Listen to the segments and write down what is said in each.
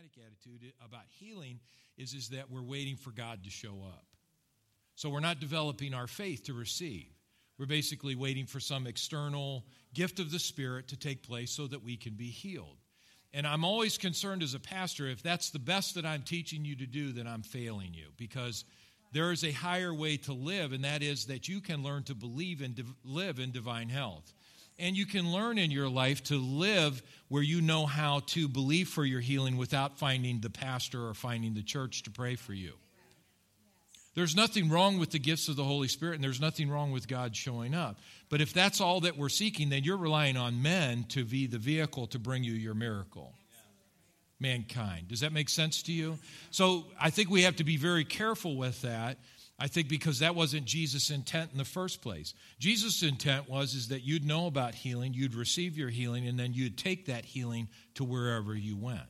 dogmatic attitude about healing is, is that we're waiting for God to show up. So we're not developing our faith to receive. We're basically waiting for some external gift of the Spirit to take place so that we can be healed. And I'm always concerned as a pastor if that's the best that I'm teaching you to do, then I'm failing you because there is a higher way to live, and that is that you can learn to believe and live in divine health. And you can learn in your life to live where you know how to believe for your healing without finding the pastor or finding the church to pray for you. There's nothing wrong with the gifts of the Holy Spirit, and there's nothing wrong with God showing up. But if that's all that we're seeking, then you're relying on men to be the vehicle to bring you your miracle. Mankind. Does that make sense to you? So I think we have to be very careful with that I think because that wasn't Jesus' intent in the first place. Jesus' intent was is that you'd know about healing, you'd receive your healing, and then you'd take that healing to wherever you went.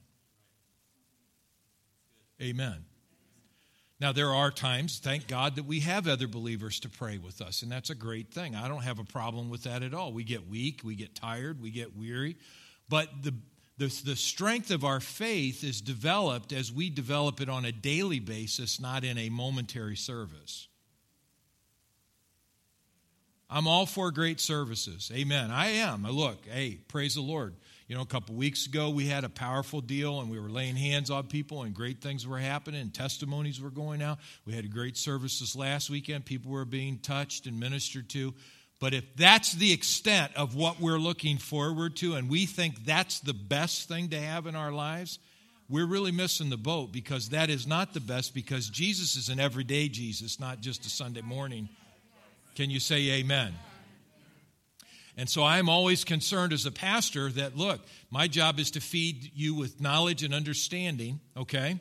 Amen. Now, there are times, thank God, that we have other believers to pray with us, and that's a great thing. I don't have a problem with that at all. We get weak, we get tired, we get weary, but the, the, the strength of our faith is developed as we develop it on a daily basis, not in a momentary service. I'm all for great services. Amen. I am. I Look, hey, praise the Lord. You know, a couple weeks ago we had a powerful deal and we were laying hands on people and great things were happening and testimonies were going out. We had great services last weekend. People were being touched and ministered to. But if that's the extent of what we're looking forward to, and we think that's the best thing to have in our lives, we're really missing the boat because that is not the best because Jesus is an everyday Jesus, not just a Sunday morning. Can you say amen? And so I'm always concerned as a pastor that, look, my job is to feed you with knowledge and understanding, okay?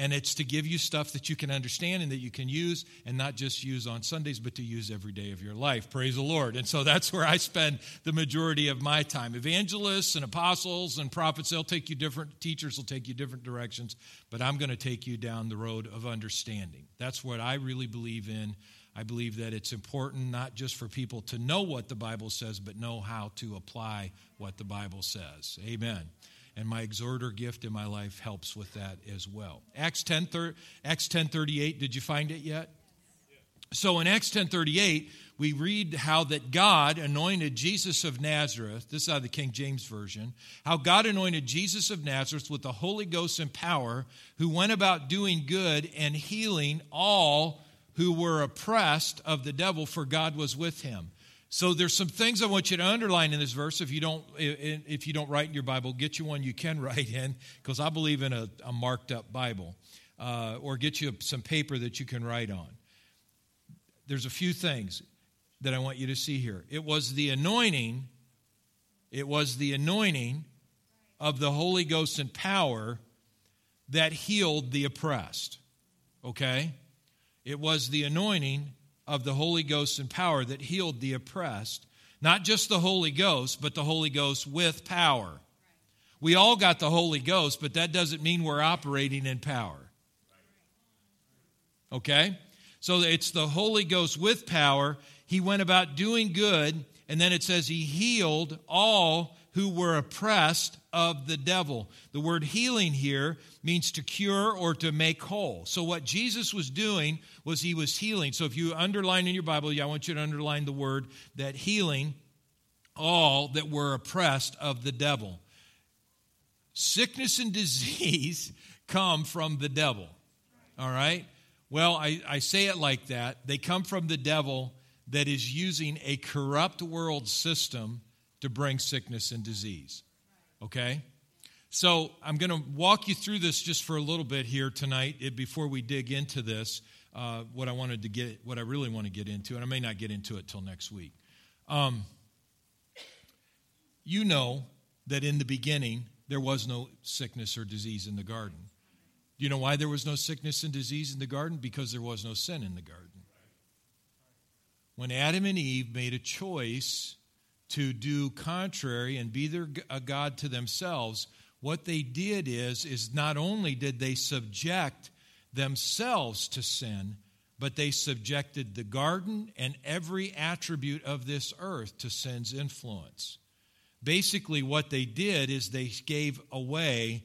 And it's to give you stuff that you can understand and that you can use and not just use on Sundays, but to use every day of your life. Praise the Lord. And so that's where I spend the majority of my time. Evangelists and apostles and prophets, they'll take you different, teachers will take you different directions, but I'm going to take you down the road of understanding. That's what I really believe in. I believe that it's important not just for people to know what the Bible says, but know how to apply what the Bible says. Amen and my exhorter gift in my life helps with that as well. Acts 10 Acts 10:38, did you find it yet? So in Acts 10:38, we read how that God anointed Jesus of Nazareth, this is out of the King James version, how God anointed Jesus of Nazareth with the Holy Ghost and power, who went about doing good and healing all who were oppressed of the devil, for God was with him. So there's some things I want you to underline in this verse. If you don't, if you don't write in your Bible, get you one you can write in, because I believe in a, a marked up Bible, uh, or get you some paper that you can write on. There's a few things that I want you to see here. It was the anointing. It was the anointing of the Holy Ghost and power that healed the oppressed. Okay? It was the anointing of the Holy Ghost and power that healed the oppressed. Not just the Holy Ghost, but the Holy Ghost with power. We all got the Holy Ghost, but that doesn't mean we're operating in power. Okay? So it's the Holy Ghost with power. He went about doing good, and then it says he healed all who were oppressed of the devil. The word healing here means to cure or to make whole. So, what Jesus was doing was he was healing. So, if you underline in your Bible, I want you to underline the word that healing all that were oppressed of the devil. Sickness and disease come from the devil. All right? Well, I, I say it like that. They come from the devil that is using a corrupt world system to bring sickness and disease. Okay? So I'm going to walk you through this just for a little bit here tonight eh, before we dig into this. Uh, what I wanted to get, what I really want to get into, and I may not get into it till next week. Um, you know that in the beginning there was no sickness or disease in the garden. Do you know why there was no sickness and disease in the garden? Because there was no sin in the garden. When Adam and Eve made a choice to do contrary and be their, a god to themselves, what they did is, is not only did they subject themselves to sin, but they subjected the garden and every attribute of this earth to sin's influence. Basically, what they did is they gave away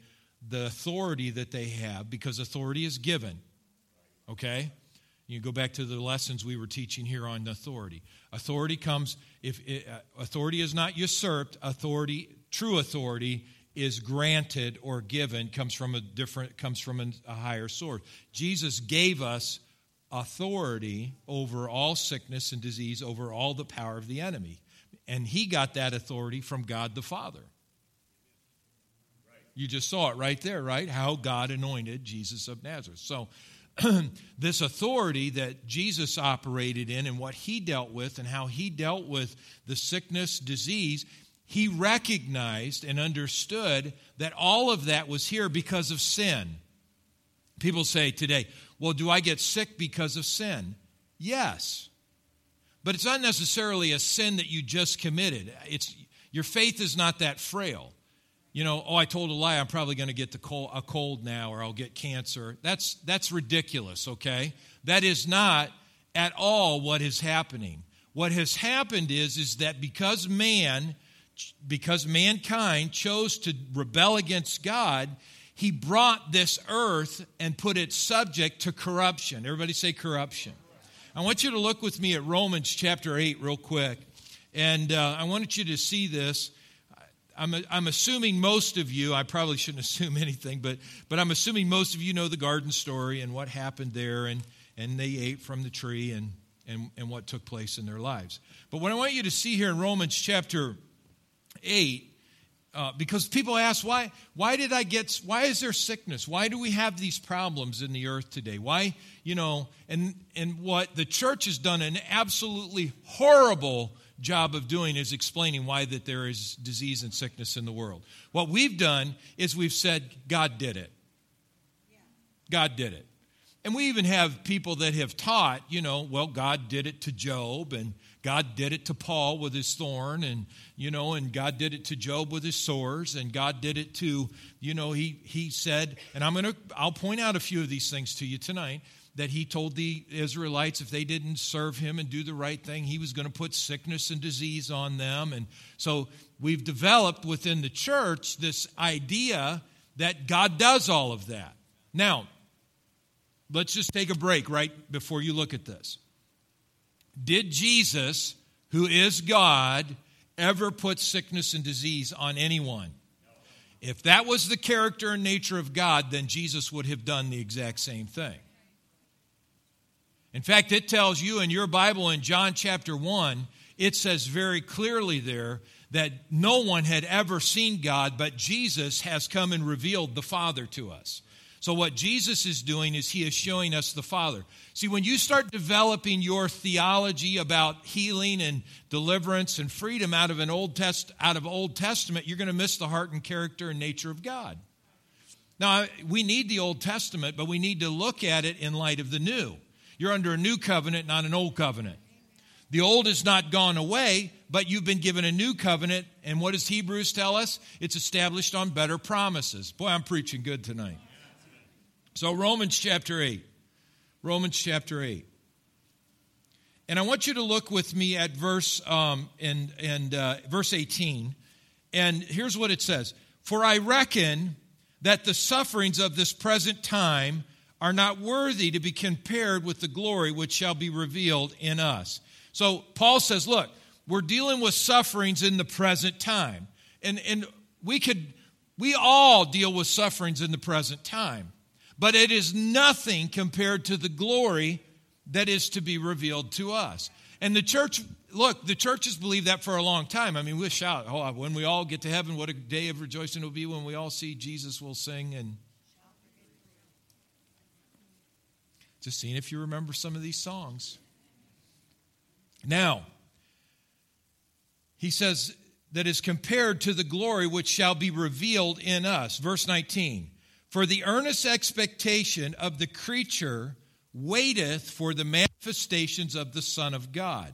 the authority that they have because authority is given. Okay? You go back to the lessons we were teaching here on authority. Authority comes if it, uh, authority is not usurped, authority true authority is granted or given comes from a different comes from a higher source. Jesus gave us authority over all sickness and disease, over all the power of the enemy. And he got that authority from God the Father. You just saw it right there, right? How God anointed Jesus of Nazareth. So, this authority that Jesus operated in and what he dealt with and how he dealt with the sickness, disease, he recognized and understood that all of that was here because of sin. People say today, well, do I get sick because of sin? Yes. But it's not necessarily a sin that you just committed. It's, your faith is not that frail. You know, oh, I told a lie, I'm probably going to get the cold, a cold now or I'll get cancer. That's, that's ridiculous, okay? That is not at all what is happening. What has happened is, is that because man because mankind chose to rebel against God, he brought this earth and put it subject to corruption. Everybody say corruption. I want you to look with me at Romans chapter 8 real quick. And uh, I wanted you to see this. I'm, I'm assuming most of you, I probably shouldn't assume anything, but, but I'm assuming most of you know the garden story and what happened there, and, and they ate from the tree and, and, and what took place in their lives. But what I want you to see here in Romans chapter 8 uh, because people ask why why did i get why is there sickness why do we have these problems in the earth today why you know and and what the church has done an absolutely horrible job of doing is explaining why that there is disease and sickness in the world. What we've done is we've said god did it. God did it. And we even have people that have taught you know well god did it to job and God did it to Paul with his thorn, and you know, and God did it to Job with his sores, and God did it to, you know, he he said, and I'm gonna I'll point out a few of these things to you tonight. That he told the Israelites if they didn't serve him and do the right thing, he was going to put sickness and disease on them. And so we've developed within the church this idea that God does all of that. Now, let's just take a break right before you look at this. Did Jesus, who is God, ever put sickness and disease on anyone? If that was the character and nature of God, then Jesus would have done the exact same thing. In fact, it tells you in your Bible in John chapter 1, it says very clearly there that no one had ever seen God, but Jesus has come and revealed the Father to us. So, what Jesus is doing is he is showing us the Father. See, when you start developing your theology about healing and deliverance and freedom out of an Old Test out of Old Testament, you're going to miss the heart and character and nature of God. Now, we need the Old Testament, but we need to look at it in light of the new. You're under a new covenant, not an old covenant. The old is not gone away, but you've been given a new covenant. And what does Hebrews tell us? It's established on better promises. Boy, I'm preaching good tonight. So, Romans chapter 8. Romans chapter 8. And I want you to look with me at verse um, and, and uh, verse 18. And here's what it says For I reckon that the sufferings of this present time are not worthy to be compared with the glory which shall be revealed in us. So Paul says, look, we're dealing with sufferings in the present time. And, and we could, we all deal with sufferings in the present time but it is nothing compared to the glory that is to be revealed to us. And the church, look, the churches believe that for a long time. I mean, we shout, oh, when we all get to heaven, what a day of rejoicing it will be when we all see Jesus, we'll sing and. Just seeing if you remember some of these songs. Now, he says that is compared to the glory which shall be revealed in us. Verse 19. For the earnest expectation of the creature waiteth for the manifestations of the Son of God.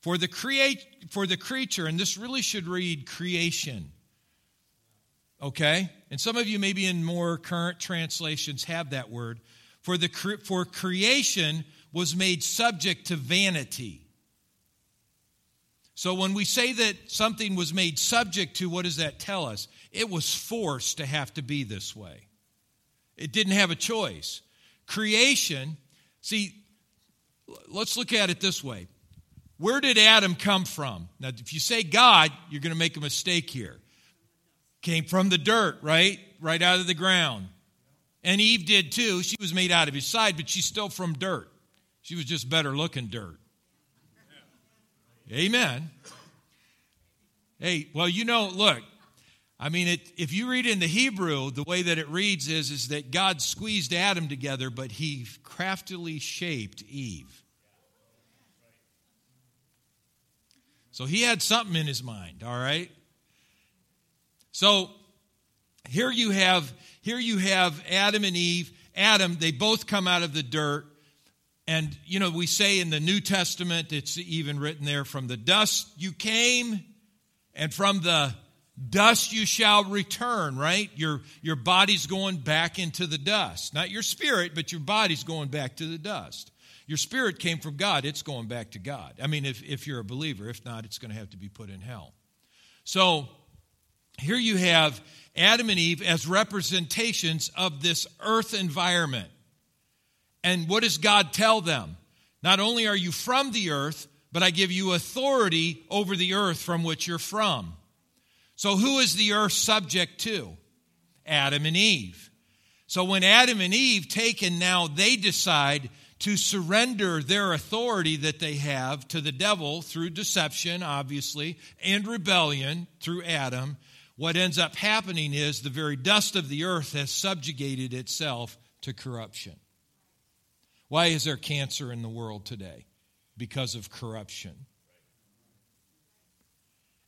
For the, create, for the creature, and this really should read creation. Okay? And some of you, maybe in more current translations, have that word. For, the, for creation was made subject to vanity. So when we say that something was made subject to, what does that tell us? It was forced to have to be this way. It didn't have a choice. Creation, see, let's look at it this way. Where did Adam come from? Now, if you say God, you're going to make a mistake here. Came from the dirt, right? Right out of the ground. And Eve did too. She was made out of his side, but she's still from dirt. She was just better looking dirt. Amen. Hey, well, you know, look, I mean, it, if you read in the Hebrew, the way that it reads is, is that God squeezed Adam together, but he craftily shaped Eve. So he had something in his mind, all right? So here you have here you have Adam and Eve. Adam, they both come out of the dirt. And you know, we say in the New Testament, it's even written there from the dust you came and from the dust you shall return, right? Your your body's going back into the dust. Not your spirit, but your body's going back to the dust. Your spirit came from God, it's going back to God. I mean, if, if you're a believer, if not, it's going to have to be put in hell. So here you have Adam and Eve as representations of this earth environment. And what does God tell them? Not only are you from the earth, but I give you authority over the earth from which you're from. So, who is the earth subject to? Adam and Eve. So, when Adam and Eve take and now they decide to surrender their authority that they have to the devil through deception, obviously, and rebellion through Adam, what ends up happening is the very dust of the earth has subjugated itself to corruption. Why is there cancer in the world today? Because of corruption.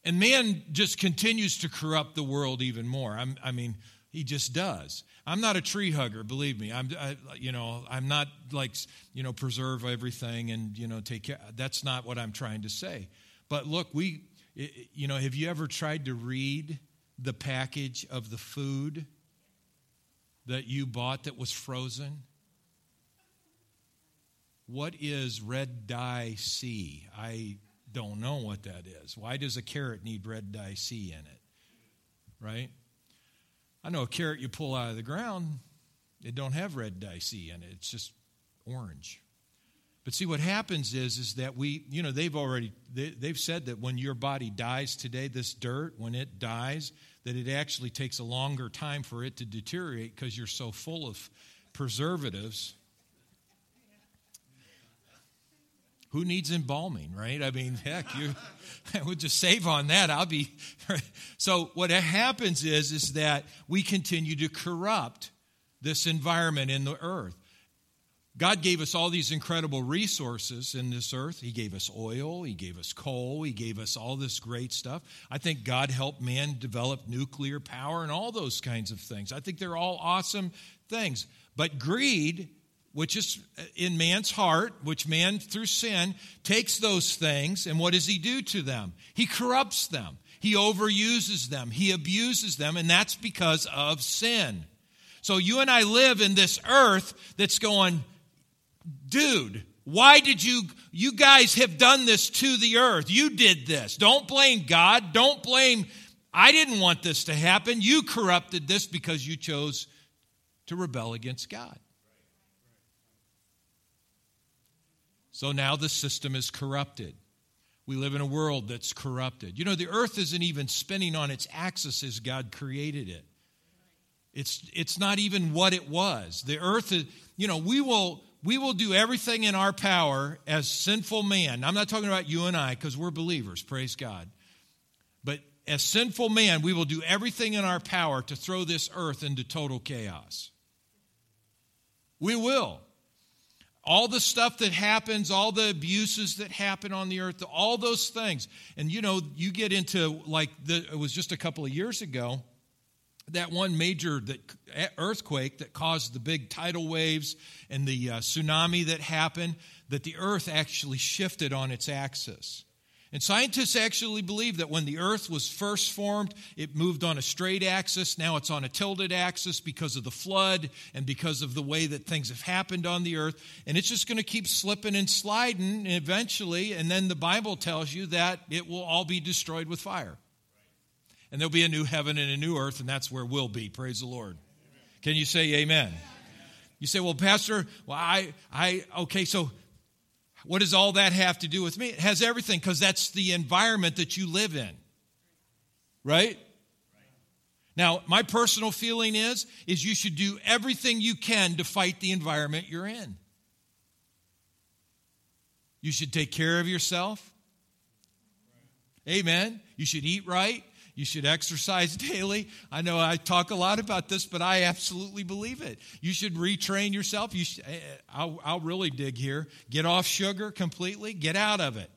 And man just continues to corrupt the world even more. I'm, i mean, he just does. I'm not a tree hugger, believe me. I'm, I, you know, I'm not like, you know, preserve everything and you know take care. That's not what I'm trying to say. But look, we, you know, have you ever tried to read the package of the food that you bought that was frozen? What is red dye C? I don't know what that is. Why does a carrot need red dye C in it? Right? I know a carrot you pull out of the ground, it don't have red dye C in it. It's just orange. But see what happens is is that we, you know, they've already they, they've said that when your body dies today, this dirt, when it dies, that it actually takes a longer time for it to deteriorate because you're so full of preservatives. Who needs embalming, right? I mean, heck, you I would just save on that. I'll be so what happens is is that we continue to corrupt this environment in the earth. God gave us all these incredible resources in this earth. He gave us oil, He gave us coal, He gave us all this great stuff. I think God helped man develop nuclear power and all those kinds of things. I think they're all awesome things. But greed, which is in man's heart, which man through sin takes those things, and what does he do to them? He corrupts them, he overuses them, he abuses them, and that's because of sin. So you and I live in this earth that's going, dude, why did you, you guys have done this to the earth? You did this. Don't blame God. Don't blame, I didn't want this to happen. You corrupted this because you chose to rebel against God. So now the system is corrupted. We live in a world that's corrupted. You know, the earth isn't even spinning on its axis as God created it. It's, it's not even what it was. The earth is, you know, we will we will do everything in our power as sinful man. I'm not talking about you and I because we're believers, praise God. But as sinful man, we will do everything in our power to throw this earth into total chaos. We will. All the stuff that happens, all the abuses that happen on the earth, all those things. And you know, you get into like the, it was just a couple of years ago that one major that, earthquake that caused the big tidal waves and the uh, tsunami that happened, that the earth actually shifted on its axis. And scientists actually believe that when the earth was first formed, it moved on a straight axis. Now it's on a tilted axis because of the flood and because of the way that things have happened on the earth. And it's just going to keep slipping and sliding eventually. And then the Bible tells you that it will all be destroyed with fire. And there'll be a new heaven and a new earth, and that's where we'll be. Praise the Lord. Can you say amen? You say, well, Pastor, well, I, I, okay, so what does all that have to do with me? It has everything because that's the environment that you live in. Right? Now, my personal feeling is is you should do everything you can to fight the environment you're in. You should take care of yourself. Amen. You should eat right. You should exercise daily. I know I talk a lot about this, but I absolutely believe it. You should retrain yourself. You should, eh, eh, I'll, I'll really dig here. Get off sugar completely, get out of it.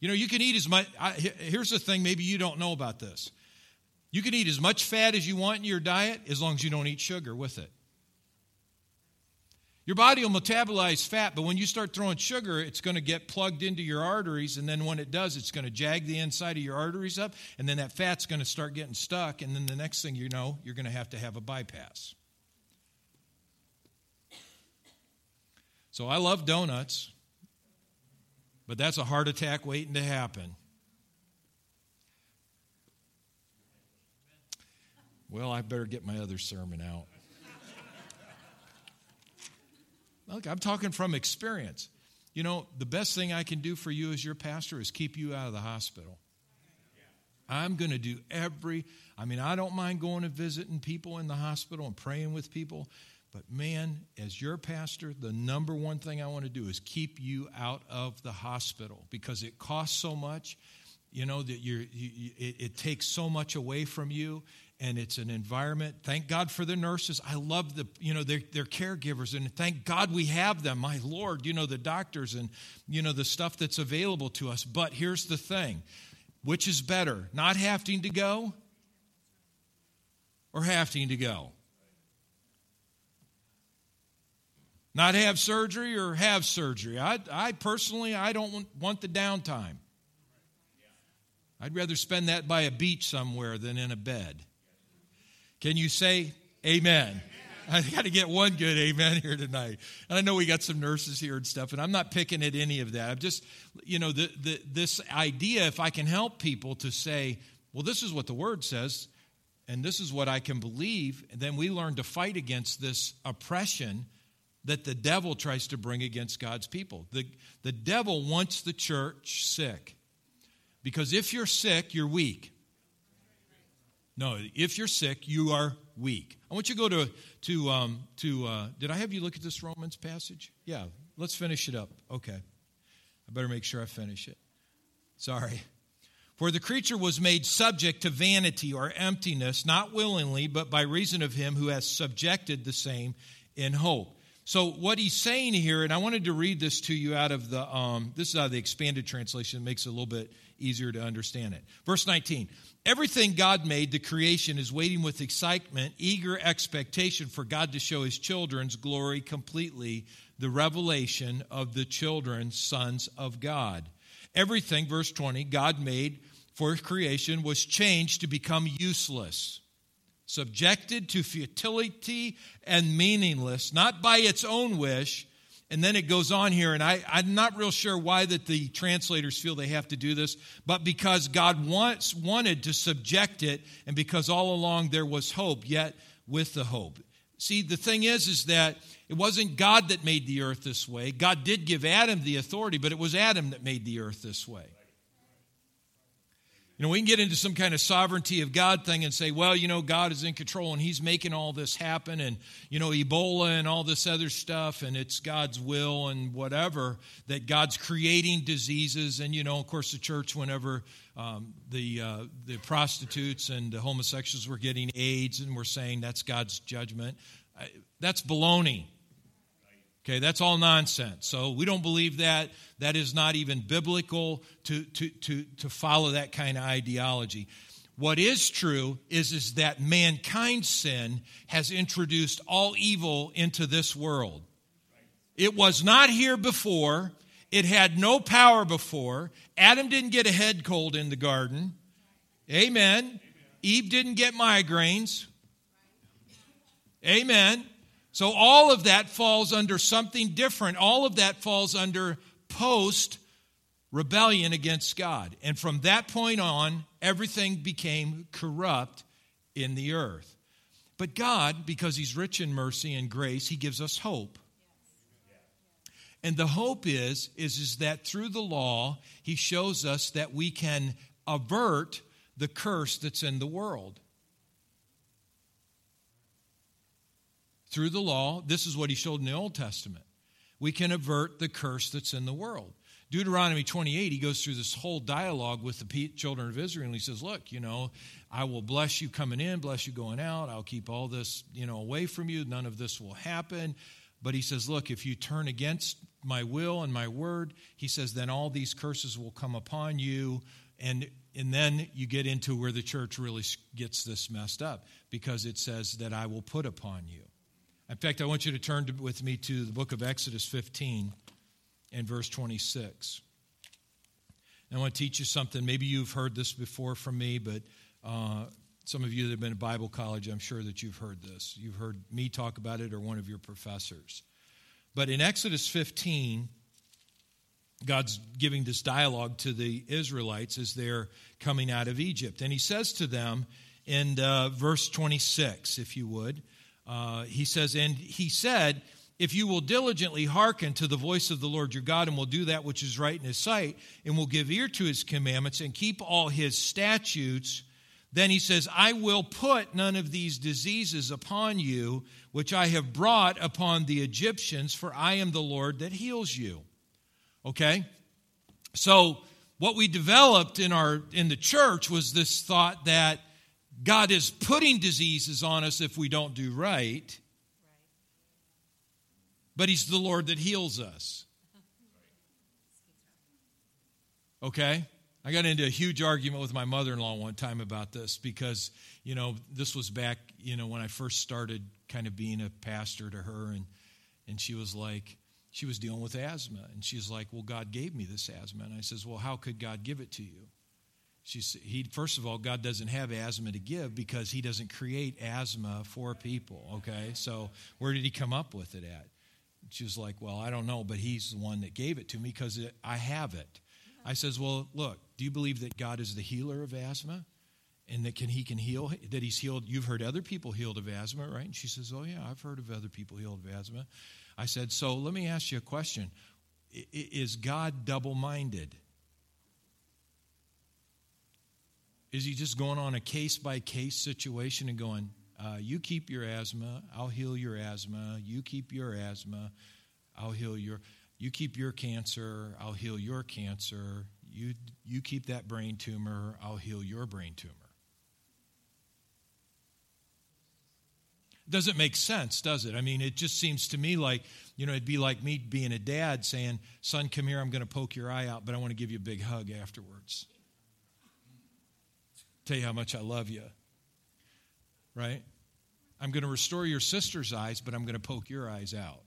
You know, you can eat as much. I, here's the thing maybe you don't know about this. You can eat as much fat as you want in your diet as long as you don't eat sugar with it. Your body will metabolize fat, but when you start throwing sugar, it's going to get plugged into your arteries. And then when it does, it's going to jag the inside of your arteries up. And then that fat's going to start getting stuck. And then the next thing you know, you're going to have to have a bypass. So I love donuts, but that's a heart attack waiting to happen. Well, I better get my other sermon out. Look, I'm talking from experience. You know, the best thing I can do for you as your pastor is keep you out of the hospital. I'm going to do every, I mean, I don't mind going and visiting people in the hospital and praying with people, but man, as your pastor, the number one thing I want to do is keep you out of the hospital because it costs so much. You know that you're, you, it, it takes so much away from you, and it's an environment. Thank God for the nurses. I love the, you know, they're, they're caregivers, and thank God we have them. My Lord, you know, the doctors and, you know, the stuff that's available to us. But here's the thing which is better, not having to go or having to go? Not have surgery or have surgery. I, I personally, I don't want the downtime. I'd rather spend that by a beach somewhere than in a bed. Can you say amen? I got to get one good amen here tonight. And I know we got some nurses here and stuff, and I'm not picking at any of that. I'm just, you know, the, the, this idea, if I can help people to say, well, this is what the word says, and this is what I can believe, then we learn to fight against this oppression that the devil tries to bring against God's people. The, the devil wants the church sick. Because if you're sick, you're weak. No, if you're sick, you are weak. I want you to go to, to, um, to uh, did I have you look at this Romans passage? Yeah, let's finish it up. Okay. I better make sure I finish it. Sorry. For the creature was made subject to vanity or emptiness, not willingly, but by reason of him who has subjected the same in hope. So, what he's saying here, and I wanted to read this to you out of the, um, this is out of the expanded translation, it makes it a little bit easier to understand it. Verse 19 Everything God made, the creation, is waiting with excitement, eager expectation for God to show his children's glory completely, the revelation of the children, sons of God. Everything, verse 20, God made for creation was changed to become useless, subjected to futility and meaningless, not by its own wish and then it goes on here, and I, I'm not real sure why that the translators feel they have to do this, but because God wants, wanted to subject it, and because all along there was hope, yet with the hope. See, the thing is, is that it wasn't God that made the earth this way. God did give Adam the authority, but it was Adam that made the earth this way. You know, we can get into some kind of sovereignty of God thing and say, well, you know, God is in control and He's making all this happen, and, you know, Ebola and all this other stuff, and it's God's will and whatever, that God's creating diseases. And, you know, of course, the church, whenever um, the, uh, the prostitutes and the homosexuals were getting AIDS, and we're saying that's God's judgment, that's baloney. Okay, that's all nonsense. So we don't believe that. That is not even biblical to, to, to, to follow that kind of ideology. What is true is, is that mankind's sin has introduced all evil into this world. It was not here before. it had no power before. Adam didn't get a head cold in the garden. Amen. Eve didn't get migraines. Amen. So all of that falls under something different. All of that falls under post rebellion against God. And from that point on, everything became corrupt in the earth. But God, because He's rich in mercy and grace, He gives us hope. And the hope is, is, is that through the law, He shows us that we can avert the curse that's in the world. Through the law, this is what He showed in the Old Testament. We can avert the curse that's in the world. Deuteronomy 28, he goes through this whole dialogue with the children of Israel, and he says, Look, you know, I will bless you coming in, bless you going out. I'll keep all this, you know, away from you. None of this will happen. But he says, Look, if you turn against my will and my word, he says, then all these curses will come upon you. And, and then you get into where the church really gets this messed up because it says that I will put upon you. In fact, I want you to turn to, with me to the book of Exodus 15 and verse 26. And I want to teach you something. Maybe you've heard this before from me, but uh, some of you that have been at Bible college, I'm sure that you've heard this. You've heard me talk about it or one of your professors. But in Exodus 15, God's giving this dialogue to the Israelites as they're coming out of Egypt. And he says to them in uh, verse 26, if you would, uh, he says, And he said, if you will diligently hearken to the voice of the Lord your God and will do that which is right in his sight and will give ear to his commandments and keep all his statutes, then he says, I will put none of these diseases upon you, which I have brought upon the Egyptians, for I am the Lord that heals you. Okay? So, what we developed in, our, in the church was this thought that God is putting diseases on us if we don't do right but He's the Lord that heals us. Okay? I got into a huge argument with my mother in law one time about this because, you know, this was back, you know, when I first started kind of being a pastor to her. And, and she was like, she was dealing with asthma. And she's like, well, God gave me this asthma. And I says, well, how could God give it to you? She's, he, first of all, God doesn't have asthma to give because he doesn't create asthma for people, okay? So where did he come up with it at? She was like, Well, I don't know, but he's the one that gave it to me because I have it. I says, Well, look, do you believe that God is the healer of asthma? And that can he can heal that he's healed you've heard other people healed of asthma, right? And she says, Oh yeah, I've heard of other people healed of asthma. I said, So let me ask you a question. Is God double minded? Is he just going on a case by case situation and going, uh, you keep your asthma, I'll heal your asthma. You keep your asthma, I'll heal your. You keep your cancer, I'll heal your cancer. You, you keep that brain tumor, I'll heal your brain tumor. Doesn't make sense, does it? I mean, it just seems to me like, you know, it'd be like me being a dad saying, Son, come here, I'm going to poke your eye out, but I want to give you a big hug afterwards. Tell you how much I love you right? I'm going to restore your sister's eyes, but I'm going to poke your eyes out,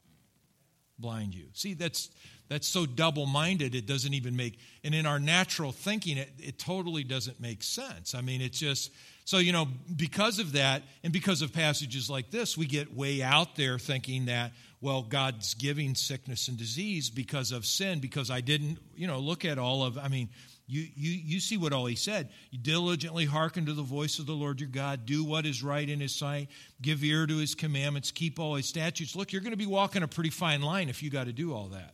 blind you. See, that's that's so double-minded it doesn't even make and in our natural thinking it, it totally doesn't make sense. I mean, it's just so you know, because of that, and because of passages like this, we get way out there thinking that, well, God's giving sickness and disease because of sin, because I didn't, you know, look at all of, I mean, you, you, you see what all he said. You diligently hearken to the voice of the Lord your God, do what is right in his sight, give ear to his commandments, keep all his statutes. Look, you're going to be walking a pretty fine line if you got to do all that.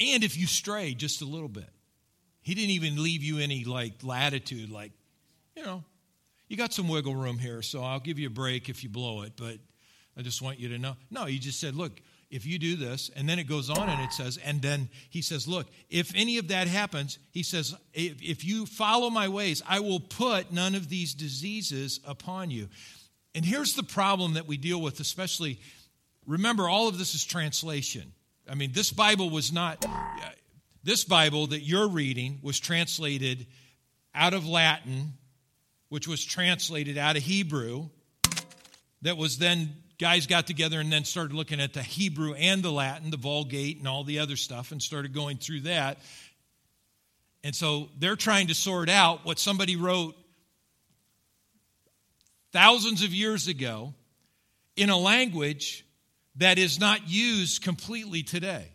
And if you stray just a little bit, he didn't even leave you any like latitude, like, you know, you got some wiggle room here, so I'll give you a break if you blow it, but I just want you to know. No, he just said, look, if you do this, and then it goes on and it says, and then he says, look, if any of that happens, he says, if, if you follow my ways, I will put none of these diseases upon you. And here's the problem that we deal with, especially, remember, all of this is translation. I mean, this Bible was not, uh, this Bible that you're reading was translated out of Latin, which was translated out of Hebrew, that was then guys got together and then started looking at the Hebrew and the Latin, the Vulgate, and all the other stuff, and started going through that. And so they're trying to sort out what somebody wrote thousands of years ago in a language that is not used completely today.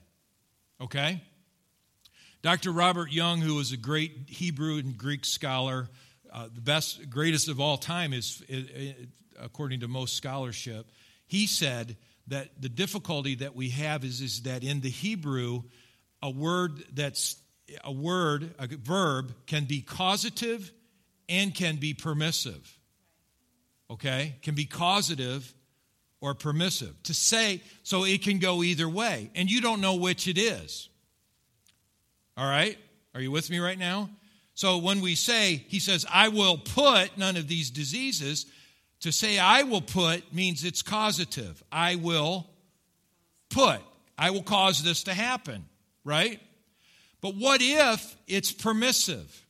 Okay? Dr. Robert Young, who was a great Hebrew and Greek scholar, uh, the best, greatest of all time, is, according to most scholarship, he said that the difficulty that we have is, is that in the Hebrew, a word that's a word, a verb, can be causative and can be permissive. Okay? Can be causative or permissive. To say, so it can go either way, and you don't know which it is. All right? Are you with me right now? So when we say, he says, I will put none of these diseases, to say I will put means it's causative. I will put. I will cause this to happen, right? But what if it's permissive?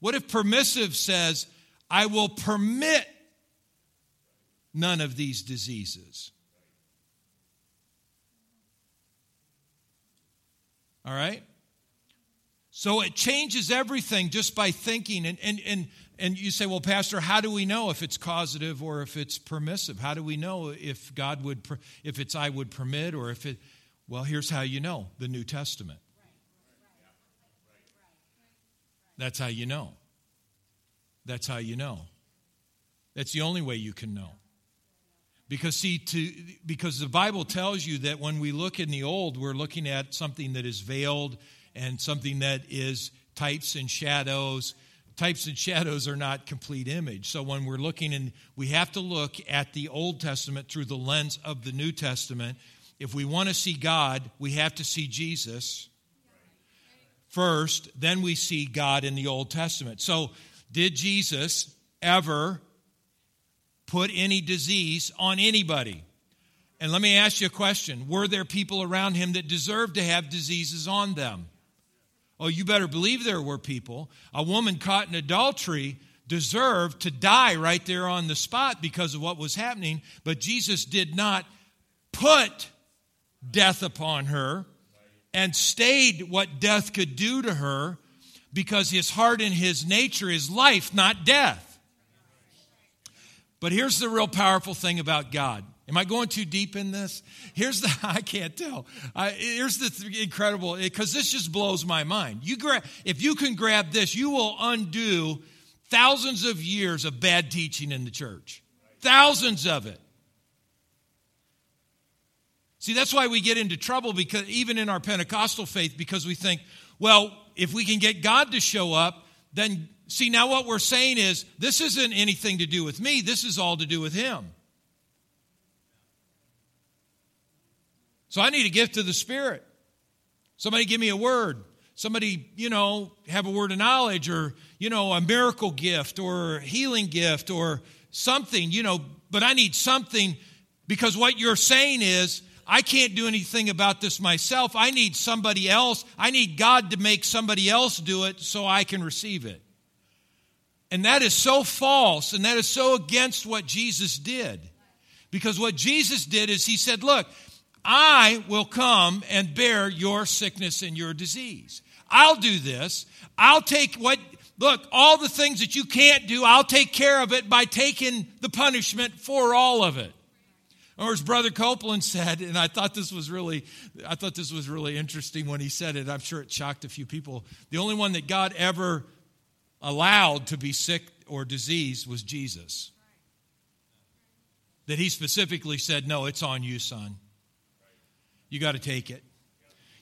What if permissive says, I will permit none of these diseases? All right? So it changes everything just by thinking. And, and, and, and you say, well, Pastor, how do we know if it's causative or if it's permissive? How do we know if God would, if it's I would permit or if it, well, here's how you know the New Testament. That's how you know. That's how you know. That's the only way you can know. Because see, to, because the Bible tells you that when we look in the old, we're looking at something that is veiled and something that is types and shadows. Types and shadows are not complete image. So when we're looking and we have to look at the Old Testament through the lens of the New Testament. If we want to see God, we have to see Jesus first, then we see God in the Old Testament. So did Jesus ever put any disease on anybody. And let me ask you a question Were there people around him that deserved to have diseases on them? Oh, you better believe there were people. A woman caught in adultery deserved to die right there on the spot because of what was happening, but Jesus did not put death upon her and stayed what death could do to her because his heart and his nature is life, not death. But here's the real powerful thing about God. Am I going too deep in this? Here's the, I can't tell. I, here's the incredible, because this just blows my mind. You grab, if you can grab this, you will undo thousands of years of bad teaching in the church. Thousands of it. See, that's why we get into trouble because even in our Pentecostal faith, because we think, well, if we can get God to show up, then See, now what we're saying is this isn't anything to do with me, this is all to do with Him. So I need a gift of the Spirit. Somebody give me a word. Somebody, you know, have a word of knowledge or, you know, a miracle gift or healing gift or something, you know, but I need something because what you're saying is, I can't do anything about this myself. I need somebody else. I need God to make somebody else do it so I can receive it. And that is so false and that is so against what Jesus did. Because what Jesus did is he said, Look, I will come and bear your sickness and your disease. I'll do this. I'll take what, look, all the things that you can't do, I'll take care of it by taking the punishment for all of it. Or as Brother Copeland said, and I thought this was really, I thought this was really interesting when he said it. I'm sure it shocked a few people. The only one that God ever allowed to be sick or diseased was Jesus. That he specifically said, No, it's on you, son. You got to take it.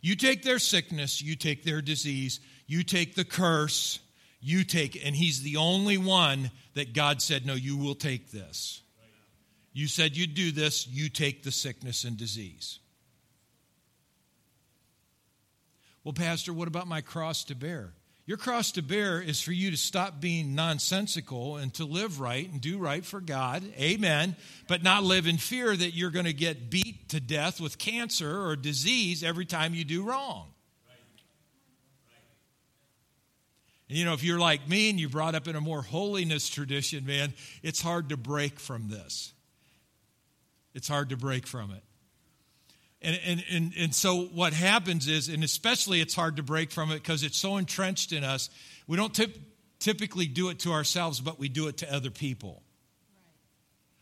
You take their sickness, you take their disease, you take the curse, you take it. And he's the only one that God said, No, you will take this. You said you'd do this, you take the sickness and disease. Well, Pastor, what about my cross to bear? Your cross to bear is for you to stop being nonsensical and to live right and do right for God. Amen. But not live in fear that you're going to get beat to death with cancer or disease every time you do wrong. You know, if you're like me and you're brought up in a more holiness tradition, man, it's hard to break from this. It's hard to break from it. And, and, and, and so what happens is, and especially it's hard to break from it because it's so entrenched in us, we don't tip, typically do it to ourselves, but we do it to other people.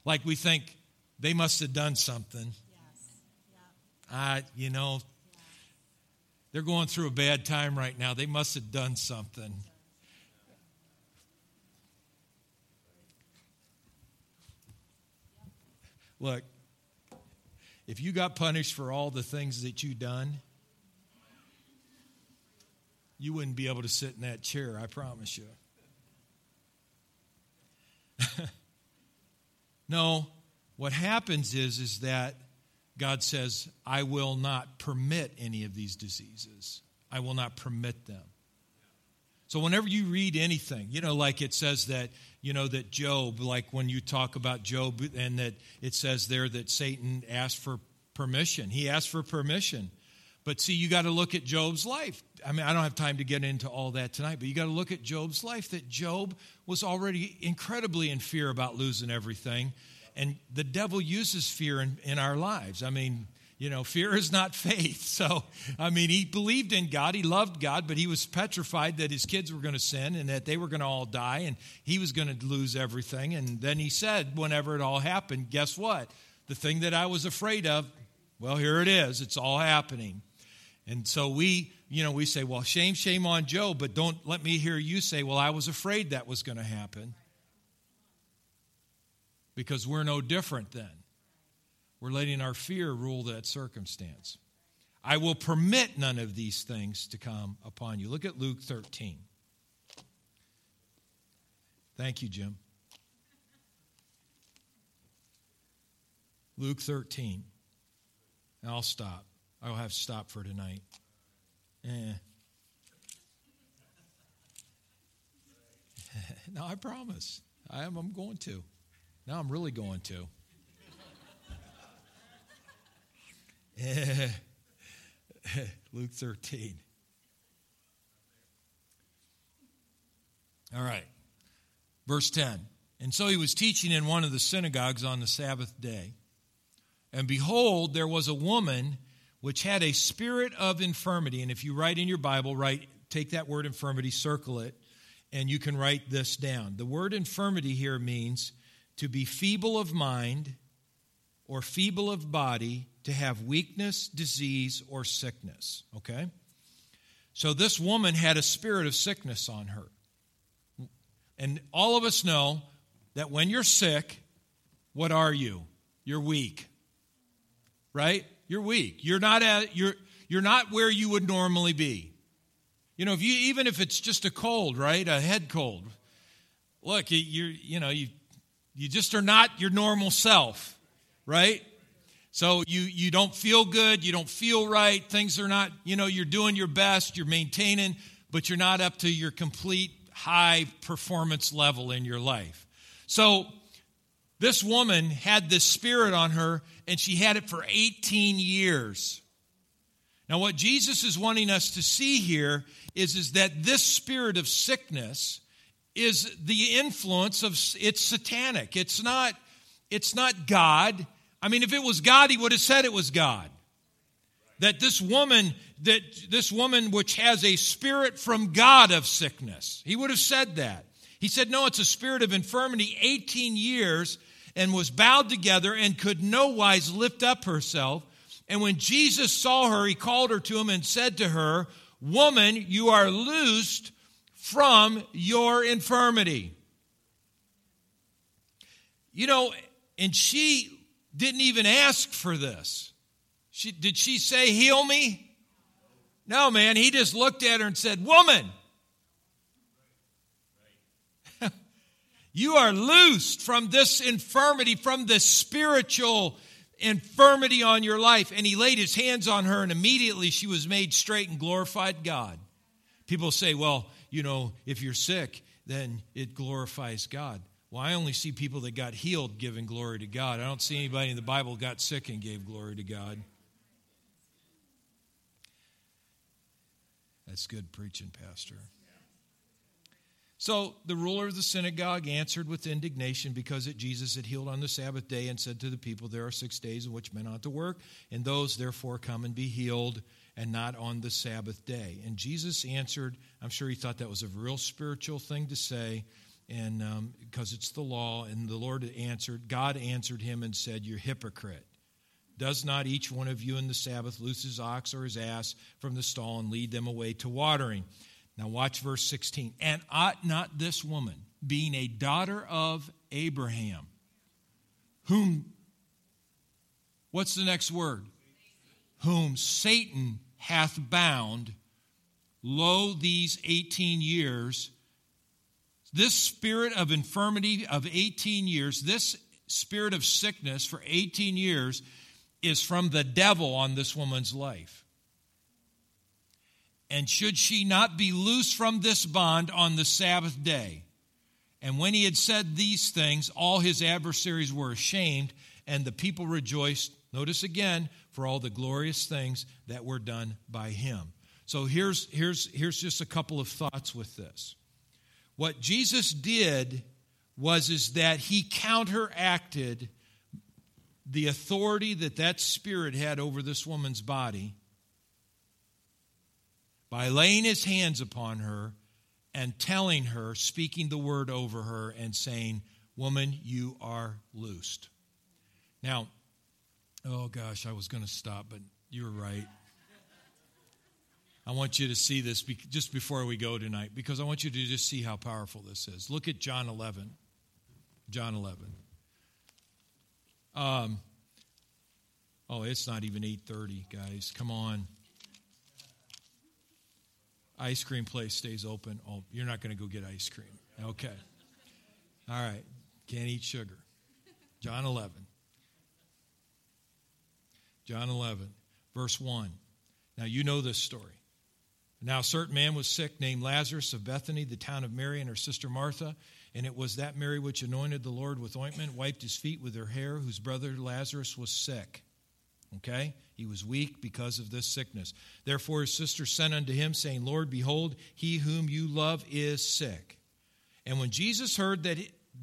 Right. Like we think they must have done something. Yes. Yeah. Uh, you know, yeah. they're going through a bad time right now. They must have done something. Look, if you got punished for all the things that you done, you wouldn't be able to sit in that chair, I promise you. no, what happens is is that God says, "I will not permit any of these diseases. I will not permit them." So whenever you read anything, you know, like it says that, you know, that Job, like when you talk about Job, and that it says there that Satan asked for permission. He asked for permission. But see, you got to look at Job's life. I mean, I don't have time to get into all that tonight, but you got to look at Job's life that Job was already incredibly in fear about losing everything. And the devil uses fear in, in our lives. I mean, you know, fear is not faith. So, I mean, he believed in God, he loved God, but he was petrified that his kids were going to sin and that they were going to all die and he was going to lose everything. And then he said, whenever it all happened, guess what? The thing that I was afraid of, well, here it is. It's all happening. And so we, you know, we say, well, shame, shame on Job, but don't let me hear you say, well, I was afraid that was going to happen. Because we're no different then. We're letting our fear rule that circumstance. I will permit none of these things to come upon you. Look at Luke 13. Thank you, Jim. Luke 13. I'll stop. I'll have to stop for tonight. Eh. no, I promise. I am, I'm going to. Now I'm really going to. Luke 13. All right. Verse 10. And so he was teaching in one of the synagogues on the Sabbath day. And behold, there was a woman which had a spirit of infirmity. And if you write in your Bible, write, take that word infirmity, circle it, and you can write this down. The word infirmity here means to be feeble of mind or feeble of body, to have weakness, disease, or sickness. Okay? So this woman had a spirit of sickness on her. And all of us know that when you're sick, what are you? You're weak. Right? You're weak. You're not at you're you're not where you would normally be. You know, if you even if it's just a cold, right? A head cold. Look, you're you know, you you just are not your normal self right? So you you don't feel good, you don't feel right, things are not, you know, you're doing your best, you're maintaining, but you're not up to your complete high performance level in your life. So this woman had this spirit on her and she had it for 18 years. Now what Jesus is wanting us to see here is is that this spirit of sickness is the influence of it's satanic. It's not it's not God I mean, if it was God, he would have said it was God. That this woman, that this woman which has a spirit from God of sickness, he would have said that. He said, No, it's a spirit of infirmity, 18 years, and was bowed together and could no wise lift up herself. And when Jesus saw her, he called her to him and said to her, Woman, you are loosed from your infirmity. You know, and she didn't even ask for this. She, did she say, Heal me? No, man. He just looked at her and said, Woman, you are loosed from this infirmity, from this spiritual infirmity on your life. And he laid his hands on her, and immediately she was made straight and glorified God. People say, Well, you know, if you're sick, then it glorifies God. Well, I only see people that got healed giving glory to God. I don't see anybody in the Bible got sick and gave glory to God. That's good preaching, Pastor. So the ruler of the synagogue answered with indignation because it Jesus had healed on the Sabbath day and said to the people, There are six days in which men ought to work, and those therefore come and be healed, and not on the Sabbath day. And Jesus answered, I'm sure he thought that was a real spiritual thing to say, and um, because it's the law. And the Lord answered, God answered him and said, You're hypocrite. Does not each one of you in the Sabbath loose his ox or his ass from the stall and lead them away to watering? Now, watch verse 16. And ought not this woman, being a daughter of Abraham, whom, what's the next word? Whom Satan hath bound, lo, these 18 years, this spirit of infirmity of 18 years, this spirit of sickness for 18 years, is from the devil on this woman's life. And should she not be loosed from this bond on the Sabbath day? And when he had said these things, all his adversaries were ashamed, and the people rejoiced, notice again, for all the glorious things that were done by him. So here's, here's, here's just a couple of thoughts with this. What Jesus did was is that he counteracted the authority that that spirit had over this woman's body by laying his hands upon her and telling her, speaking the word over her, and saying, Woman, you are loosed. Now, oh gosh, I was going to stop, but you're right. I want you to see this just before we go tonight because I want you to just see how powerful this is. Look at John 11. John 11. Um, oh, it's not even 8:30, guys. Come on ice cream place stays open. Oh, you're not going to go get ice cream. Okay. All right. Can't eat sugar. John 11. John 11, verse 1. Now, you know this story. Now, a certain man was sick named Lazarus of Bethany, the town of Mary and her sister Martha. And it was that Mary which anointed the Lord with ointment, wiped his feet with her hair, whose brother Lazarus was sick. Okay? He was weak because of this sickness. Therefore, his sister sent unto him, saying, Lord, behold, he whom you love is sick. And when Jesus heard that,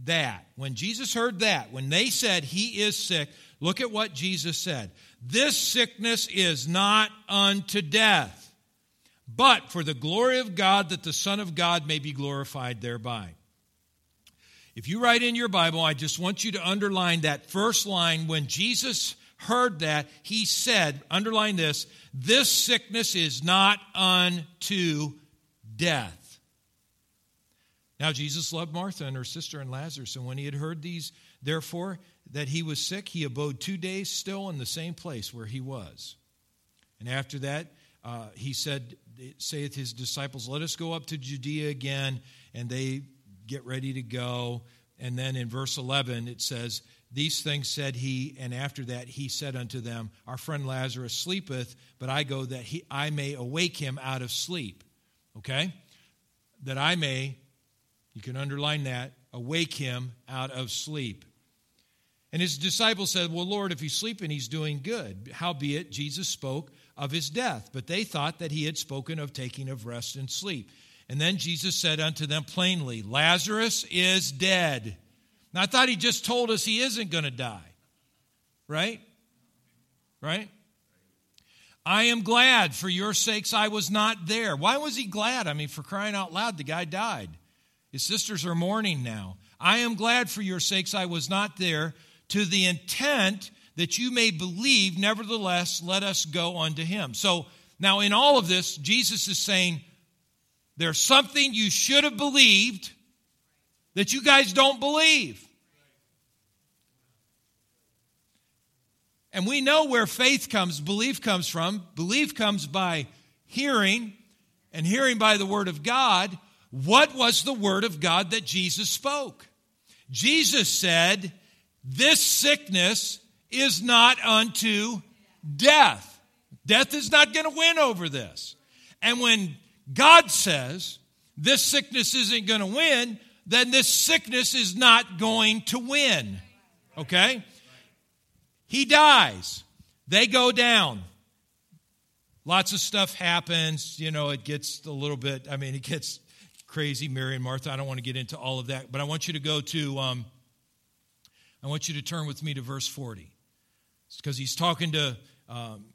that, when Jesus heard that, when they said he is sick, look at what Jesus said. This sickness is not unto death, but for the glory of God, that the Son of God may be glorified thereby. If you write in your Bible, I just want you to underline that first line when Jesus heard that, he said, underline this, this sickness is not unto death. Now, Jesus loved Martha and her sister and Lazarus, and when he had heard these, therefore, that he was sick, he abode two days still in the same place where he was. And after that, uh, he said, saith his disciples, Let us go up to Judea again. And they get ready to go. And then in verse 11, it says, these things said he, and after that he said unto them, Our friend Lazarus sleepeth, but I go that he, I may awake him out of sleep. Okay? That I may, you can underline that, awake him out of sleep. And his disciples said, Well, Lord, if he's sleeping, he's doing good. Howbeit, Jesus spoke of his death, but they thought that he had spoken of taking of rest and sleep. And then Jesus said unto them plainly, Lazarus is dead. Now, I thought he just told us he isn't going to die. Right? Right? I am glad for your sakes I was not there. Why was he glad? I mean, for crying out loud, the guy died. His sisters are mourning now. I am glad for your sakes I was not there, to the intent that you may believe, nevertheless, let us go unto him. So now, in all of this, Jesus is saying, There's something you should have believed that you guys don't believe. And we know where faith comes, belief comes from. Belief comes by hearing, and hearing by the Word of God. What was the Word of God that Jesus spoke? Jesus said, This sickness is not unto death. Death is not going to win over this. And when God says this sickness isn't going to win, then this sickness is not going to win. Okay? He dies. They go down. Lots of stuff happens. You know, it gets a little bit, I mean, it gets crazy, Mary and Martha. I don't want to get into all of that, but I want you to go to, um, I want you to turn with me to verse 40. Because he's talking to, um,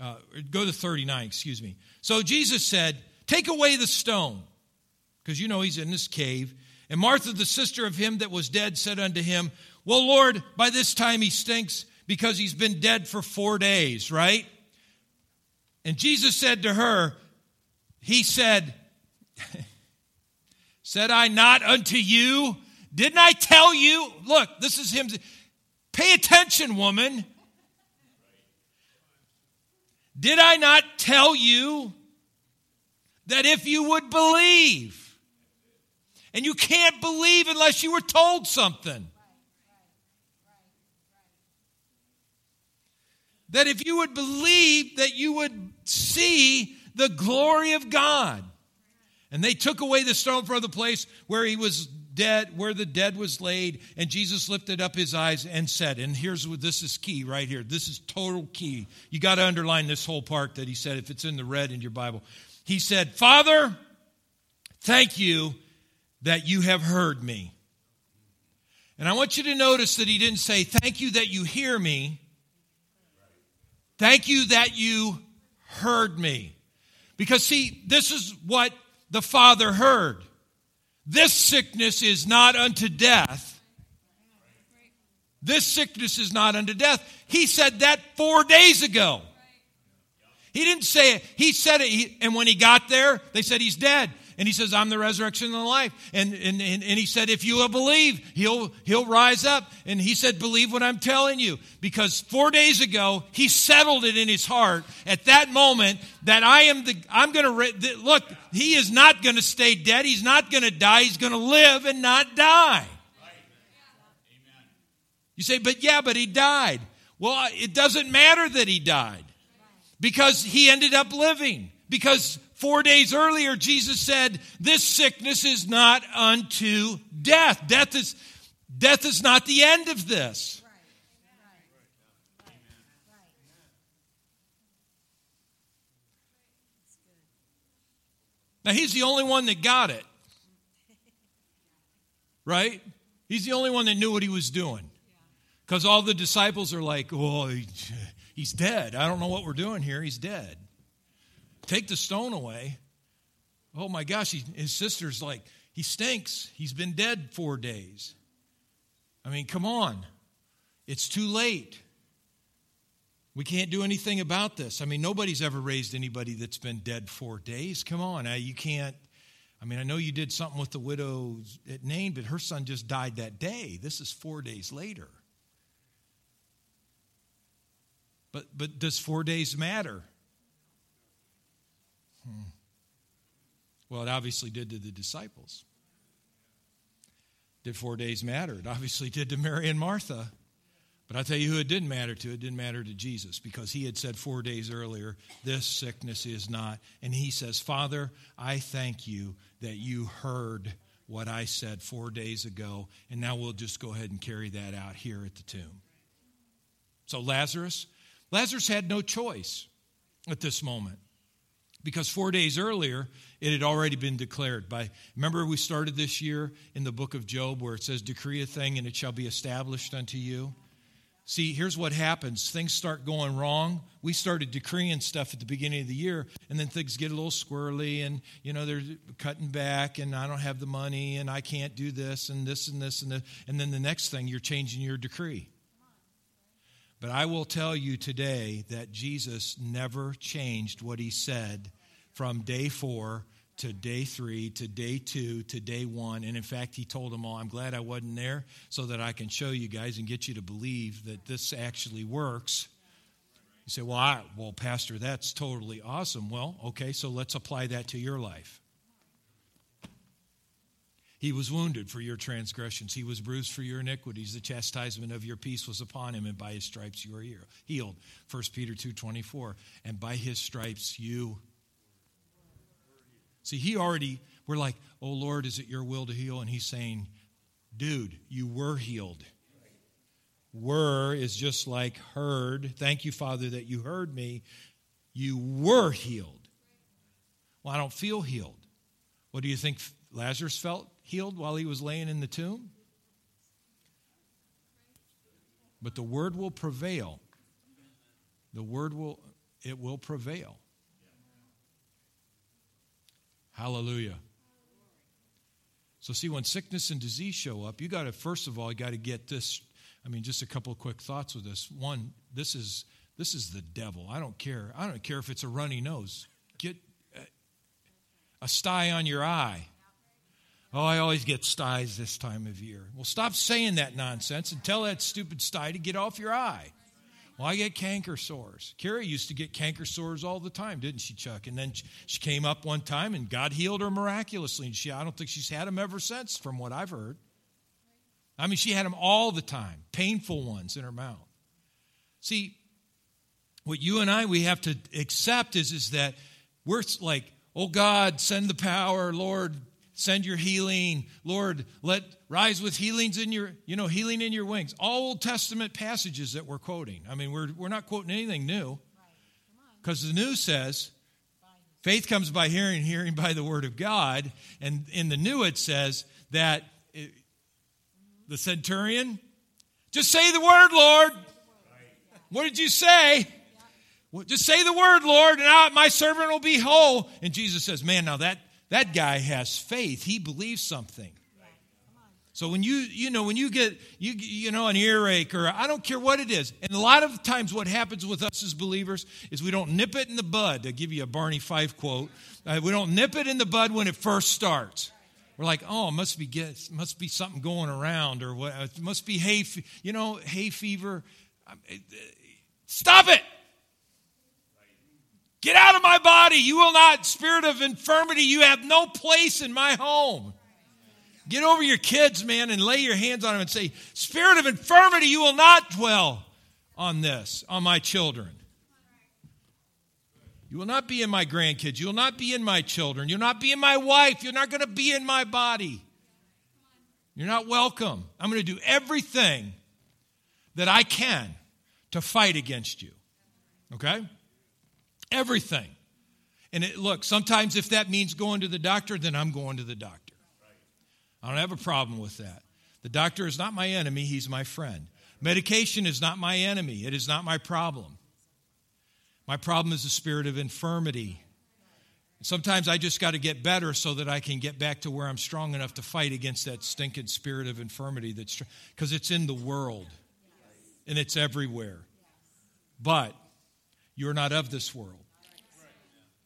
uh, go to 39, excuse me. So Jesus said, Take away the stone, because you know he's in this cave. And Martha, the sister of him that was dead, said unto him, Well, Lord, by this time he stinks because he's been dead for four days, right? And Jesus said to her, He said, Said I not unto you? Didn't I tell you? Look, this is him. Pay attention, woman. Did I not tell you that if you would believe, and you can't believe unless you were told something. That if you would believe, that you would see the glory of God. And they took away the stone from the place where he was dead, where the dead was laid, and Jesus lifted up his eyes and said, and here's what this is key right here. This is total key. You got to underline this whole part that he said, if it's in the red in your Bible. He said, Father, thank you that you have heard me. And I want you to notice that he didn't say, Thank you that you hear me. Thank you that you heard me. Because, see, this is what the Father heard. This sickness is not unto death. This sickness is not unto death. He said that four days ago. He didn't say it. He said it. and when he got there, they said he's dead. And he says, I'm the resurrection and the life. And, and, and, and, he said, if you will believe, he'll, he'll rise up. And he said, believe what I'm telling you. Because four days ago, he settled it in his heart at that moment that I am the, I'm going to, look, he is not going to stay dead. He's not going to die. He's going to live and not die. You say, but yeah, but he died. Well, it doesn't matter that he died because he ended up living. Because Four days earlier, Jesus said, This sickness is not unto death. Death is, death is not the end of this. Now, he's the only one that got it. Right? He's the only one that knew what he was doing. Because all the disciples are like, oh, he's dead. I don't know what we're doing here. He's dead. Take the stone away. Oh my gosh, he, his sister's like, he stinks. He's been dead four days. I mean, come on. It's too late. We can't do anything about this. I mean, nobody's ever raised anybody that's been dead four days. Come on. Eh? You can't. I mean, I know you did something with the widow at Nain, but her son just died that day. This is four days later. But, but does four days matter? Hmm. Well, it obviously did to the disciples. Did four days matter? It obviously did to Mary and Martha. But I tell you who it didn't matter to. It didn't matter to Jesus because he had said four days earlier, This sickness is not. And he says, Father, I thank you that you heard what I said four days ago. And now we'll just go ahead and carry that out here at the tomb. So, Lazarus, Lazarus had no choice at this moment because four days earlier it had already been declared by remember we started this year in the book of Job where it says decree a thing and it shall be established unto you. See here's what happens. Things start going wrong. We started decreeing stuff at the beginning of the year and then things get a little squirrely and you know they're cutting back and i don't have the money and i can't do this and this and this and this. And then the next thing you're changing your decree but I will tell you today that Jesus never changed what he said from day four to day three to day two to day one. And in fact, he told them all, I'm glad I wasn't there so that I can show you guys and get you to believe that this actually works. You say, well, I, well, Pastor, that's totally awesome. Well, okay, so let's apply that to your life. He was wounded for your transgressions. He was bruised for your iniquities. The chastisement of your peace was upon him, and by his stripes you are healed. 1 Peter 2.24, and by his stripes you... See, he already, we're like, oh Lord, is it your will to heal? And he's saying, dude, you were healed. Were is just like heard. Thank you, Father, that you heard me. You were healed. Well, I don't feel healed. What do you think Lazarus felt healed while he was laying in the tomb. But the word will prevail. The word will it will prevail. Hallelujah. So see when sickness and disease show up, you got to first of all you got to get this I mean just a couple of quick thoughts with this. One, this is this is the devil. I don't care. I don't care if it's a runny nose. Get a sty on your eye. Oh, I always get styes this time of year. Well, stop saying that nonsense and tell that stupid sty to get off your eye. Well, I get canker sores. Carrie used to get canker sores all the time, didn't she, Chuck? And then she came up one time and God healed her miraculously. And she, I don't think she's had them ever since, from what I've heard. I mean, she had them all the time, painful ones in her mouth. See, what you and I we have to accept is, is that we're like, oh God, send the power, Lord, send your healing. Lord, let rise with healings in your, you know, healing in your wings. All Old Testament passages that we're quoting. I mean, we're, we're not quoting anything new. Because the new says, faith comes by hearing, hearing by the word of God. And in the new, it says that it, the centurion, just say the word, Lord. What did you say? Well, just say the word, Lord, and I, my servant will be whole. And Jesus says, Man, now that, that guy has faith. He believes something. So when you you know when you get you you know an earache or I don't care what it is, and a lot of times what happens with us as believers is we don't nip it in the bud. To give you a Barney Fife quote, uh, we don't nip it in the bud when it first starts. We're like, oh, it must be get, must be something going around, or what? It must be hay, you know, hay fever. Um, stop it! Get out of my body. You will not, spirit of infirmity, you have no place in my home. Get over your kids, man, and lay your hands on them and say, Spirit of infirmity, you will not dwell on this, on my children. You will not be in my grandkids. You will not be in my children. You'll not be in my wife. You're not going to be in my body. You're not welcome. I'm going to do everything that I can to fight against you. Okay? Everything. And it, look, sometimes if that means going to the doctor, then I'm going to the doctor. I don't have a problem with that. The doctor is not my enemy, he's my friend. Medication is not my enemy, it is not my problem. My problem is the spirit of infirmity. Sometimes I just got to get better so that I can get back to where I'm strong enough to fight against that stinking spirit of infirmity that's because it's in the world and it's everywhere. But you're not of this world.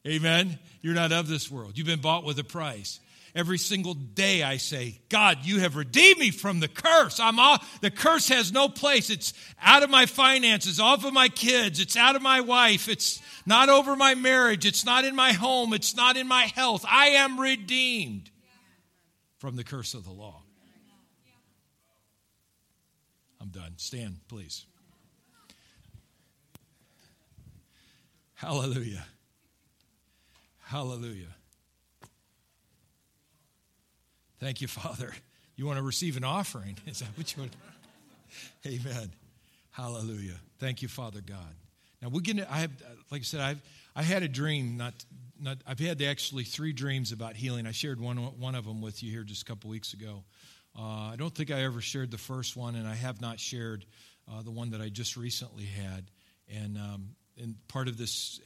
Amen. You're not of this world. You've been bought with a price. Every single day I say, God, you have redeemed me from the curse. I'm all, the curse has no place. It's out of my finances, off of my kids. It's out of my wife. It's not over my marriage. It's not in my home. It's not in my health. I am redeemed from the curse of the law. I'm done. Stand, please. Hallelujah. Hallelujah. Thank you, Father. You want to receive an offering? Is that what you want? Amen. Hallelujah. Thank you, Father God. Now we're getting. I have, like I said, I've I had a dream. Not, not. I've had actually three dreams about healing. I shared one one of them with you here just a couple weeks ago. Uh, I don't think I ever shared the first one, and I have not shared uh, the one that I just recently had. And um, and part of this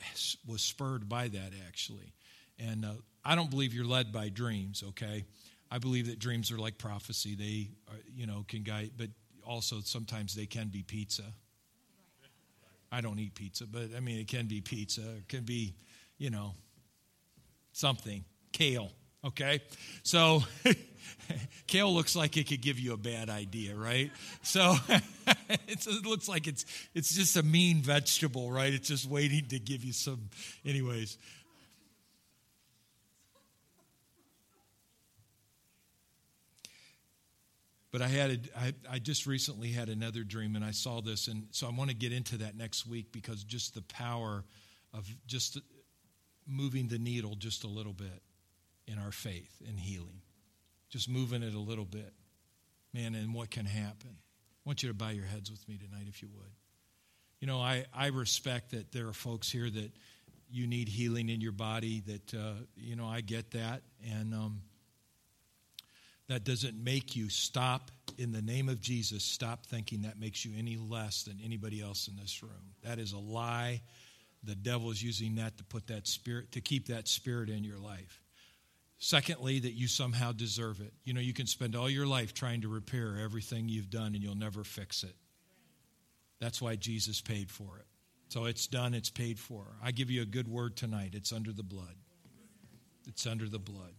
was spurred by that actually. And uh, I don't believe you're led by dreams. Okay, I believe that dreams are like prophecy. They, are, you know, can guide, but also sometimes they can be pizza. I don't eat pizza, but I mean, it can be pizza. It can be, you know, something kale. Okay, so kale looks like it could give you a bad idea, right? So it looks like it's it's just a mean vegetable, right? It's just waiting to give you some. Anyways. But I had a, I, I just recently had another dream, and I saw this, and so I want to get into that next week because just the power of just moving the needle just a little bit in our faith and healing just moving it a little bit. Man, and what can happen. I want you to bow your heads with me tonight, if you would. You know, I, I respect that there are folks here that you need healing in your body, that, uh, you know, I get that. And, um, that doesn't make you stop in the name of Jesus, stop thinking that makes you any less than anybody else in this room. That is a lie. The devil is using that to put that spirit, to keep that spirit in your life. Secondly, that you somehow deserve it. You know, you can spend all your life trying to repair everything you've done and you'll never fix it. That's why Jesus paid for it. So it's done, it's paid for. I give you a good word tonight. It's under the blood. It's under the blood.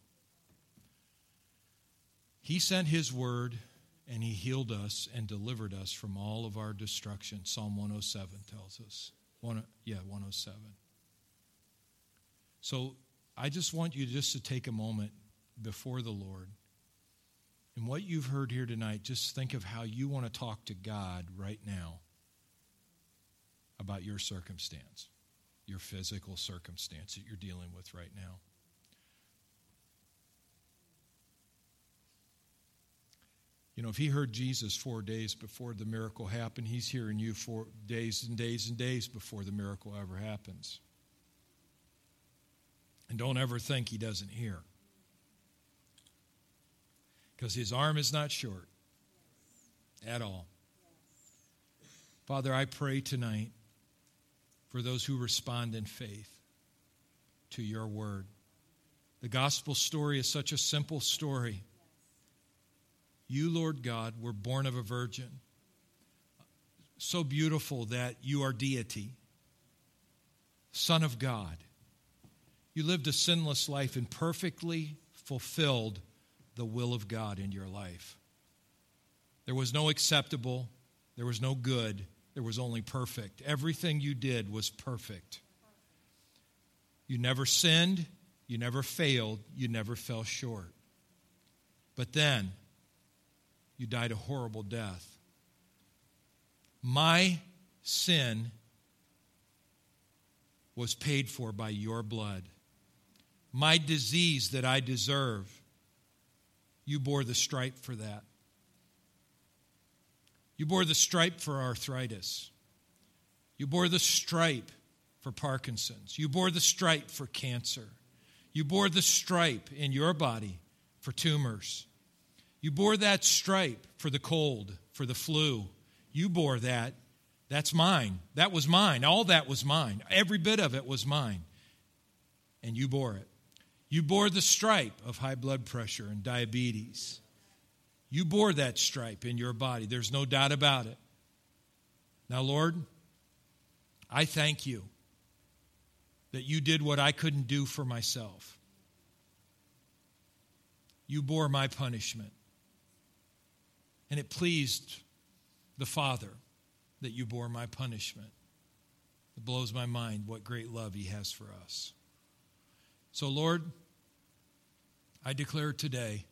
He sent His word and He healed us and delivered us from all of our destruction. Psalm 107 tells us. One, yeah, 107. So I just want you just to take a moment before the Lord. And what you've heard here tonight, just think of how you want to talk to God right now about your circumstance, your physical circumstance that you're dealing with right now. You know, if he heard Jesus four days before the miracle happened, he's hearing you four days and days and days before the miracle ever happens. And don't ever think he doesn't hear. Because his arm is not short at all. Father, I pray tonight for those who respond in faith to your word. The gospel story is such a simple story you, Lord God, were born of a virgin. So beautiful that you are deity, Son of God. You lived a sinless life and perfectly fulfilled the will of God in your life. There was no acceptable, there was no good, there was only perfect. Everything you did was perfect. You never sinned, you never failed, you never fell short. But then, you died a horrible death. My sin was paid for by your blood. My disease that I deserve, you bore the stripe for that. You bore the stripe for arthritis. You bore the stripe for Parkinson's. You bore the stripe for cancer. You bore the stripe in your body for tumors. You bore that stripe for the cold, for the flu. You bore that. That's mine. That was mine. All that was mine. Every bit of it was mine. And you bore it. You bore the stripe of high blood pressure and diabetes. You bore that stripe in your body. There's no doubt about it. Now, Lord, I thank you that you did what I couldn't do for myself. You bore my punishment. And it pleased the Father that you bore my punishment. It blows my mind what great love He has for us. So, Lord, I declare today,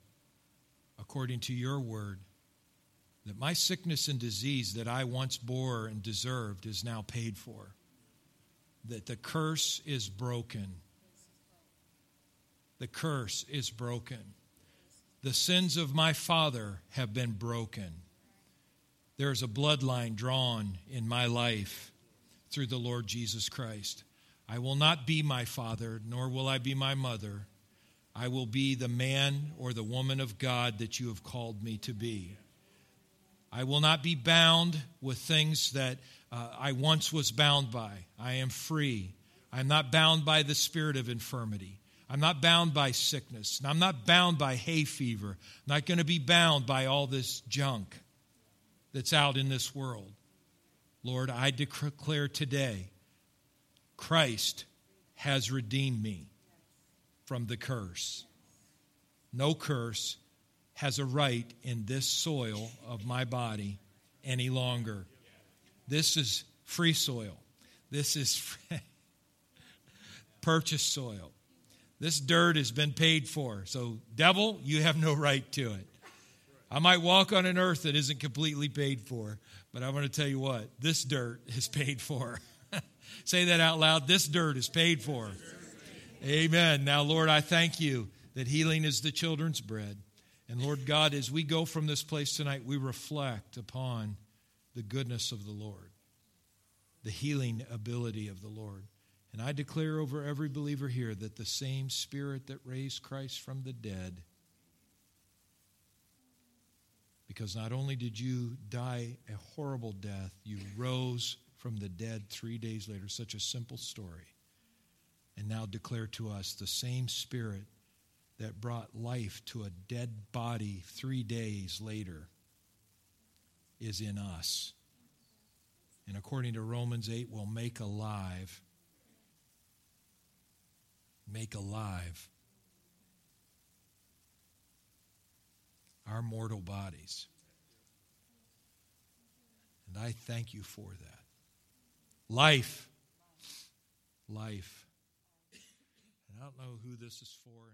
according to your word, that my sickness and disease that I once bore and deserved is now paid for. That the curse is broken. The curse is broken. The sins of my father have been broken. There's a bloodline drawn in my life through the Lord Jesus Christ. I will not be my father, nor will I be my mother. I will be the man or the woman of God that you have called me to be. I will not be bound with things that uh, I once was bound by. I am free. I am not bound by the spirit of infirmity. I'm not bound by sickness. I'm not bound by hay fever. I'm not going to be bound by all this junk that's out in this world. Lord, I declare today Christ has redeemed me from the curse. No curse has a right in this soil of my body any longer. This is free soil. This is purchased soil. This dirt has been paid for. So, devil, you have no right to it. I might walk on an earth that isn't completely paid for, but I'm going to tell you what, this dirt is paid for. Say that out loud. This dirt is paid for. Amen. Now, Lord, I thank you that healing is the children's bread. And Lord God, as we go from this place tonight, we reflect upon the goodness of the Lord, the healing ability of the Lord. And I declare over every believer here that the same Spirit that raised Christ from the dead Because not only did you die a horrible death, you rose from the dead three days later. Such a simple story. And now declare to us the same Spirit that brought life to a dead body three days later is in us. And according to Romans 8, will make alive. Make alive our mortal bodies. And I thank you for that. Life. Life. And I don't know who this is for.